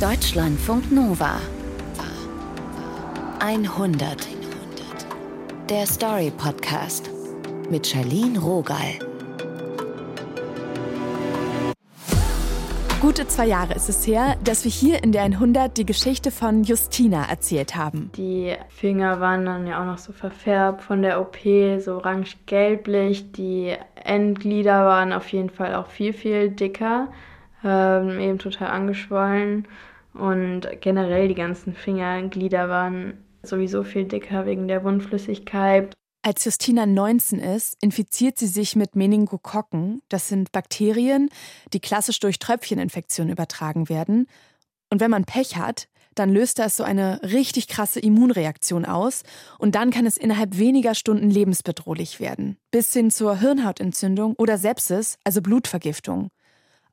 Deutschlandfunk Nova 100 Der Story Podcast mit Charlene Rogal. Gute zwei Jahre ist es her, dass wir hier in der 100 die Geschichte von Justina erzählt haben. Die Finger waren dann ja auch noch so verfärbt von der OP, so orange-gelblich. Die Endglieder waren auf jeden Fall auch viel, viel dicker, ähm, eben total angeschwollen. Und generell die ganzen Fingerglieder waren sowieso viel dicker wegen der Wundflüssigkeit. Als Justina 19 ist, infiziert sie sich mit Meningokokken. Das sind Bakterien, die klassisch durch Tröpfcheninfektionen übertragen werden. Und wenn man Pech hat, dann löst das so eine richtig krasse Immunreaktion aus und dann kann es innerhalb weniger Stunden lebensbedrohlich werden, bis hin zur Hirnhautentzündung oder Sepsis, also Blutvergiftung.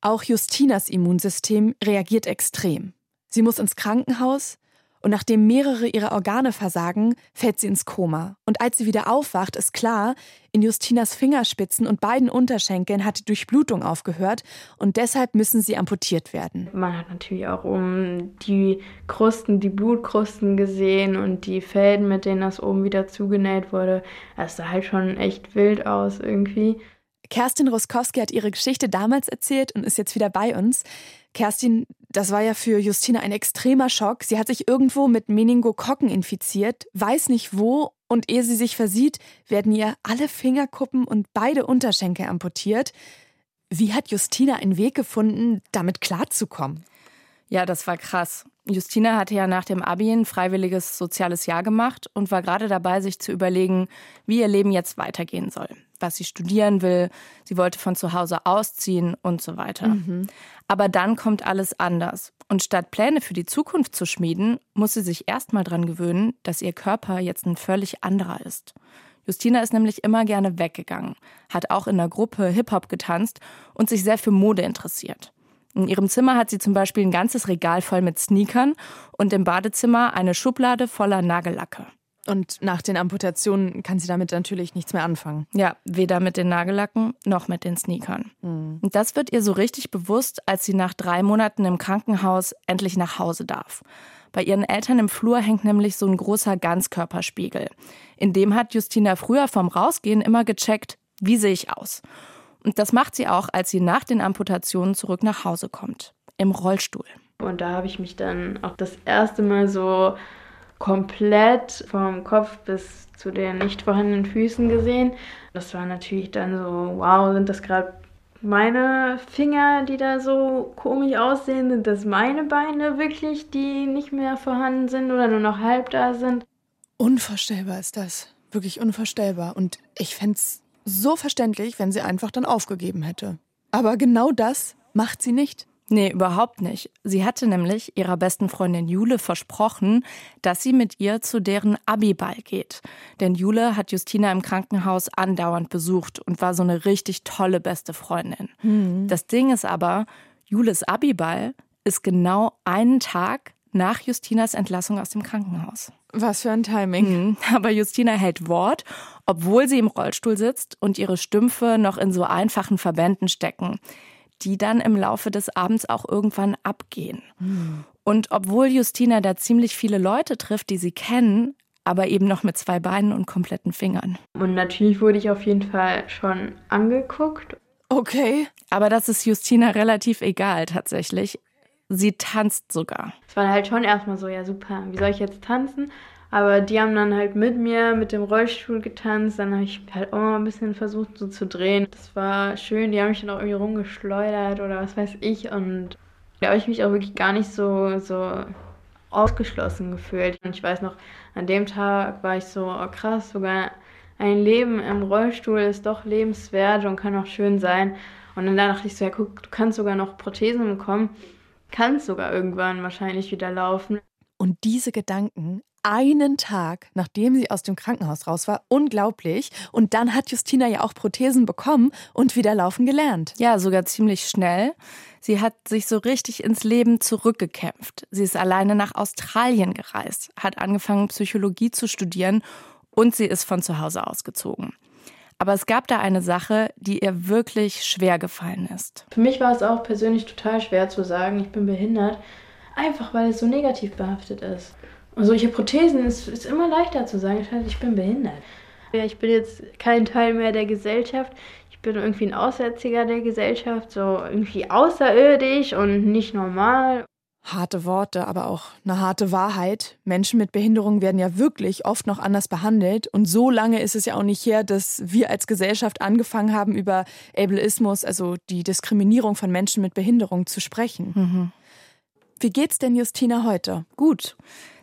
Auch Justinas Immunsystem reagiert extrem. Sie muss ins Krankenhaus, und nachdem mehrere ihrer Organe versagen, fällt sie ins Koma. Und als sie wieder aufwacht, ist klar, in Justinas Fingerspitzen und beiden Unterschenkeln hat die Durchblutung aufgehört und deshalb müssen sie amputiert werden. Man hat natürlich auch um die Krusten, die Blutkrusten gesehen und die Fäden, mit denen das oben wieder zugenäht wurde. Es sah halt schon echt wild aus irgendwie. Kerstin Roskowski hat ihre Geschichte damals erzählt und ist jetzt wieder bei uns. Kerstin, das war ja für Justina ein extremer Schock. Sie hat sich irgendwo mit Meningokokken infiziert, weiß nicht wo und ehe sie sich versieht, werden ihr alle Fingerkuppen und beide Unterschenkel amputiert. Wie hat Justina einen Weg gefunden, damit klarzukommen? Ja, das war krass. Justina hatte ja nach dem Abi ein freiwilliges soziales Jahr gemacht und war gerade dabei, sich zu überlegen, wie ihr Leben jetzt weitergehen soll, was sie studieren will. Sie wollte von zu Hause ausziehen und so weiter. Mhm. Aber dann kommt alles anders. Und statt Pläne für die Zukunft zu schmieden, muss sie sich erst mal dran gewöhnen, dass ihr Körper jetzt ein völlig anderer ist. Justina ist nämlich immer gerne weggegangen, hat auch in der Gruppe Hip-Hop getanzt und sich sehr für Mode interessiert. In ihrem Zimmer hat sie zum Beispiel ein ganzes Regal voll mit Sneakern und im Badezimmer eine Schublade voller Nagellacke. Und nach den Amputationen kann sie damit natürlich nichts mehr anfangen. Ja, weder mit den Nagellacken noch mit den Sneakern. Mhm. Und das wird ihr so richtig bewusst, als sie nach drei Monaten im Krankenhaus endlich nach Hause darf. Bei ihren Eltern im Flur hängt nämlich so ein großer Ganzkörperspiegel. In dem hat Justina früher vom Rausgehen immer gecheckt, wie sehe ich aus. Und das macht sie auch, als sie nach den Amputationen zurück nach Hause kommt. Im Rollstuhl. Und da habe ich mich dann auch das erste Mal so komplett vom Kopf bis zu den nicht vorhandenen Füßen gesehen. Das war natürlich dann so, wow, sind das gerade meine Finger, die da so komisch aussehen? Sind das meine Beine wirklich, die nicht mehr vorhanden sind oder nur noch halb da sind? Unvorstellbar ist das. Wirklich unvorstellbar. Und ich fände es so verständlich, wenn sie einfach dann aufgegeben hätte. Aber genau das macht sie nicht. Nee, überhaupt nicht. Sie hatte nämlich ihrer besten Freundin Jule versprochen, dass sie mit ihr zu deren Abiball geht. Denn Jule hat Justina im Krankenhaus andauernd besucht und war so eine richtig tolle beste Freundin. Mhm. Das Ding ist aber, Jules Abiball ist genau einen Tag nach Justinas Entlassung aus dem Krankenhaus. Was für ein Timing. Mhm. Aber Justina hält Wort, obwohl sie im Rollstuhl sitzt und ihre Stümpfe noch in so einfachen Verbänden stecken, die dann im Laufe des Abends auch irgendwann abgehen. Mhm. Und obwohl Justina da ziemlich viele Leute trifft, die sie kennen, aber eben noch mit zwei Beinen und kompletten Fingern. Und natürlich wurde ich auf jeden Fall schon angeguckt. Okay. Aber das ist Justina relativ egal tatsächlich. Sie tanzt sogar. Es war halt schon erstmal so, ja super, wie soll ich jetzt tanzen? Aber die haben dann halt mit mir mit dem Rollstuhl getanzt. Dann habe ich halt auch mal ein bisschen versucht so zu drehen. Das war schön. Die haben mich dann auch irgendwie rumgeschleudert oder was weiß ich. Und da habe ich mich auch wirklich gar nicht so, so ausgeschlossen gefühlt. Und ich weiß noch, an dem Tag war ich so, oh krass, sogar ein Leben im Rollstuhl ist doch lebenswert und kann auch schön sein. Und dann dachte ich so, ja guck, du kannst sogar noch Prothesen bekommen kannst sogar irgendwann wahrscheinlich wieder laufen. Und diese Gedanken einen Tag, nachdem sie aus dem Krankenhaus raus war, unglaublich. Und dann hat Justina ja auch Prothesen bekommen und wieder laufen gelernt. Ja, sogar ziemlich schnell. Sie hat sich so richtig ins Leben zurückgekämpft. Sie ist alleine nach Australien gereist, hat angefangen, Psychologie zu studieren und sie ist von zu Hause ausgezogen. Aber es gab da eine Sache, die ihr wirklich schwer gefallen ist. Für mich war es auch persönlich total schwer zu sagen, ich bin behindert. Einfach weil es so negativ behaftet ist. Und solche Prothesen ist, ist immer leichter zu sagen, ich bin behindert. Ja, ich bin jetzt kein Teil mehr der Gesellschaft. Ich bin irgendwie ein Aussätziger der Gesellschaft, so irgendwie außerirdisch und nicht normal. Harte Worte, aber auch eine harte Wahrheit. Menschen mit Behinderung werden ja wirklich oft noch anders behandelt. Und so lange ist es ja auch nicht her, dass wir als Gesellschaft angefangen haben, über Ableismus, also die Diskriminierung von Menschen mit Behinderung, zu sprechen. Mhm. Wie geht's denn Justina heute? Gut.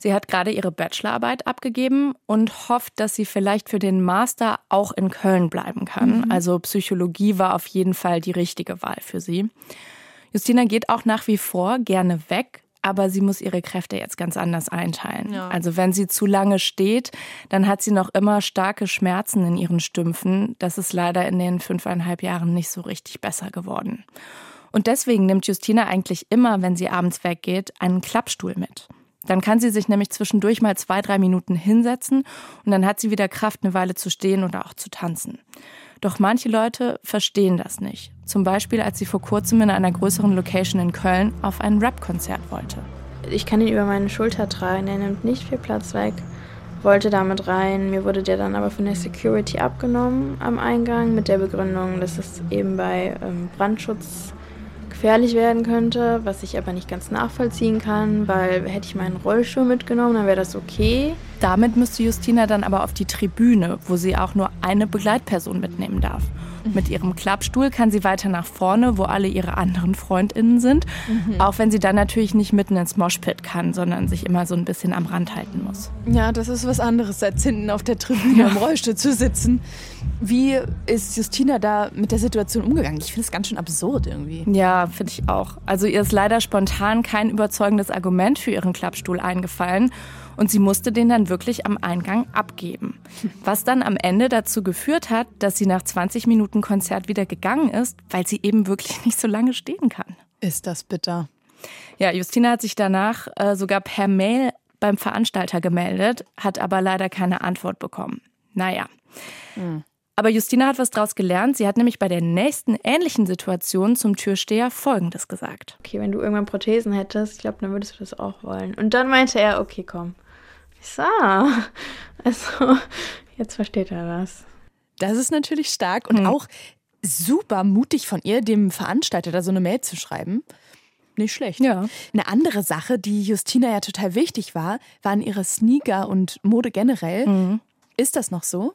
Sie hat gerade ihre Bachelorarbeit abgegeben und hofft, dass sie vielleicht für den Master auch in Köln bleiben kann. Mhm. Also Psychologie war auf jeden Fall die richtige Wahl für sie. Justina geht auch nach wie vor gerne weg, aber sie muss ihre Kräfte jetzt ganz anders einteilen. Ja. Also wenn sie zu lange steht, dann hat sie noch immer starke Schmerzen in ihren Stümpfen. Das ist leider in den fünfeinhalb Jahren nicht so richtig besser geworden. Und deswegen nimmt Justina eigentlich immer, wenn sie abends weggeht, einen Klappstuhl mit. Dann kann sie sich nämlich zwischendurch mal zwei, drei Minuten hinsetzen und dann hat sie wieder Kraft, eine Weile zu stehen oder auch zu tanzen. Doch manche Leute verstehen das nicht. Zum Beispiel, als sie vor kurzem in einer größeren Location in Köln auf ein Rap-Konzert wollte. Ich kann ihn über meine Schulter tragen, er nimmt nicht viel Platz weg. Wollte damit rein, mir wurde der dann aber von der Security abgenommen am Eingang mit der Begründung, dass es eben bei ähm, Brandschutz gefährlich werden könnte, was ich aber nicht ganz nachvollziehen kann, weil hätte ich meinen Rollstuhl mitgenommen, dann wäre das okay. Damit müsste Justina dann aber auf die Tribüne, wo sie auch nur eine Begleitperson mitnehmen darf. Mit ihrem Klappstuhl kann sie weiter nach vorne, wo alle ihre anderen Freundinnen sind. Mhm. Auch wenn sie dann natürlich nicht mitten ins Moshpit kann, sondern sich immer so ein bisschen am Rand halten muss. Ja, das ist was anderes, als hinten auf der Tribüne ja. im Rollstuhl zu sitzen. Wie ist Justina da mit der Situation umgegangen? Ich finde es ganz schön absurd irgendwie. Ja, finde ich auch. Also ihr ist leider spontan kein überzeugendes Argument für ihren Klappstuhl eingefallen und sie musste den dann wirklich am Eingang abgeben. Was dann am Ende dazu geführt hat, dass sie nach 20 Minuten Konzert wieder gegangen ist, weil sie eben wirklich nicht so lange stehen kann. Ist das bitter. Ja, Justina hat sich danach äh, sogar per Mail beim Veranstalter gemeldet, hat aber leider keine Antwort bekommen. Naja. Hm. Aber Justina hat was draus gelernt. Sie hat nämlich bei der nächsten ähnlichen Situation zum Türsteher Folgendes gesagt. Okay, wenn du irgendwann Prothesen hättest, ich glaube, dann würdest du das auch wollen. Und dann meinte er, okay, komm, so, also jetzt versteht er das. Das ist natürlich stark und mhm. auch super mutig von ihr, dem Veranstalter da so eine Mail zu schreiben. Nicht schlecht. Ja. Eine andere Sache, die Justina ja total wichtig war, waren ihre Sneaker und Mode generell. Mhm. Ist das noch so?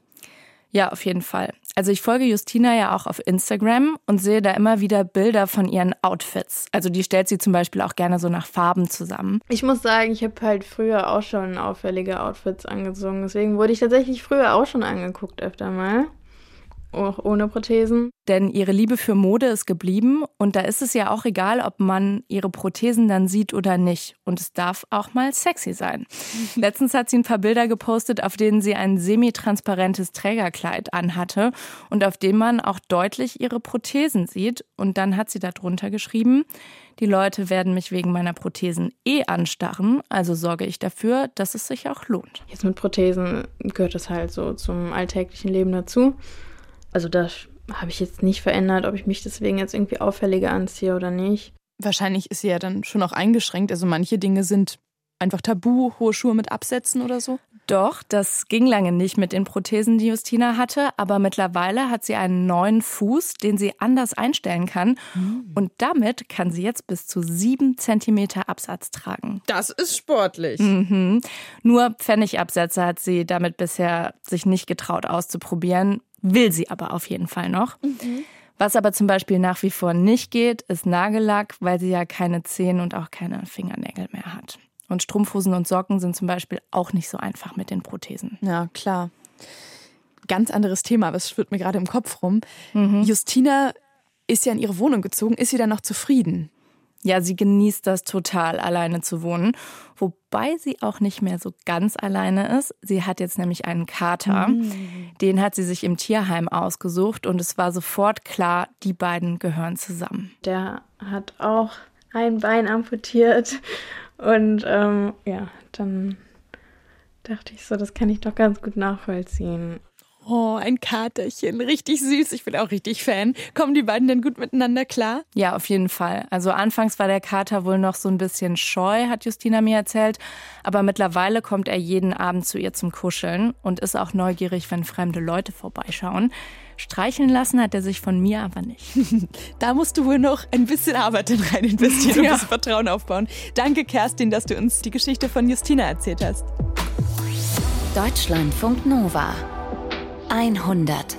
Ja, auf jeden Fall. Also ich folge Justina ja auch auf Instagram und sehe da immer wieder Bilder von ihren Outfits. Also die stellt sie zum Beispiel auch gerne so nach Farben zusammen. Ich muss sagen, ich habe halt früher auch schon auffällige Outfits angezogen. Deswegen wurde ich tatsächlich früher auch schon angeguckt öfter mal auch ohne Prothesen. Denn ihre Liebe für Mode ist geblieben und da ist es ja auch egal, ob man ihre Prothesen dann sieht oder nicht. Und es darf auch mal sexy sein. Letztens hat sie ein paar Bilder gepostet, auf denen sie ein semi-transparentes Trägerkleid anhatte und auf dem man auch deutlich ihre Prothesen sieht. Und dann hat sie darunter geschrieben, die Leute werden mich wegen meiner Prothesen eh anstarren, also sorge ich dafür, dass es sich auch lohnt. Jetzt mit Prothesen gehört es halt so zum alltäglichen Leben dazu. Also das habe ich jetzt nicht verändert, ob ich mich deswegen jetzt irgendwie auffälliger anziehe oder nicht. Wahrscheinlich ist sie ja dann schon auch eingeschränkt. Also manche Dinge sind einfach tabu, hohe Schuhe mit Absätzen oder so. Doch, das ging lange nicht mit den Prothesen, die Justina hatte, aber mittlerweile hat sie einen neuen Fuß, den sie anders einstellen kann. Mhm. Und damit kann sie jetzt bis zu sieben Zentimeter Absatz tragen. Das ist sportlich. Mhm. Nur Pfennigabsätze hat sie damit bisher sich nicht getraut auszuprobieren will sie aber auf jeden Fall noch. Mhm. Was aber zum Beispiel nach wie vor nicht geht, ist Nagellack, weil sie ja keine Zehen und auch keine Fingernägel mehr hat. Und Strumpfhosen und Socken sind zum Beispiel auch nicht so einfach mit den Prothesen. Ja, klar. Ganz anderes Thema, aber es schwirrt mir gerade im Kopf rum. Mhm. Justina ist ja in ihre Wohnung gezogen. Ist sie dann noch zufrieden? Ja, sie genießt das total, alleine zu wohnen. Wobei sie auch nicht mehr so ganz alleine ist. Sie hat jetzt nämlich einen Kater. Mhm. Den hat sie sich im Tierheim ausgesucht und es war sofort klar, die beiden gehören zusammen. Der hat auch ein Bein amputiert. Und ähm, ja, dann dachte ich so, das kann ich doch ganz gut nachvollziehen. Oh, ein Katerchen. Richtig süß. Ich bin auch richtig Fan. Kommen die beiden denn gut miteinander klar? Ja, auf jeden Fall. Also anfangs war der Kater wohl noch so ein bisschen scheu, hat Justina mir erzählt. Aber mittlerweile kommt er jeden Abend zu ihr zum Kuscheln und ist auch neugierig, wenn fremde Leute vorbeischauen. Streicheln lassen hat er sich von mir aber nicht. da musst du wohl noch ein bisschen Arbeit rein investieren und ja. das Vertrauen aufbauen. Danke, Kerstin, dass du uns die Geschichte von Justina erzählt hast. Deutschlandfunk Nova 100.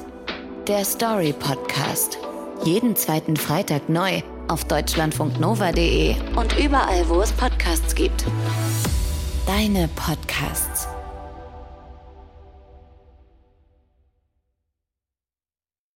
Der Story Podcast. Jeden zweiten Freitag neu auf deutschlandfunknova.de und überall, wo es Podcasts gibt. Deine Podcasts.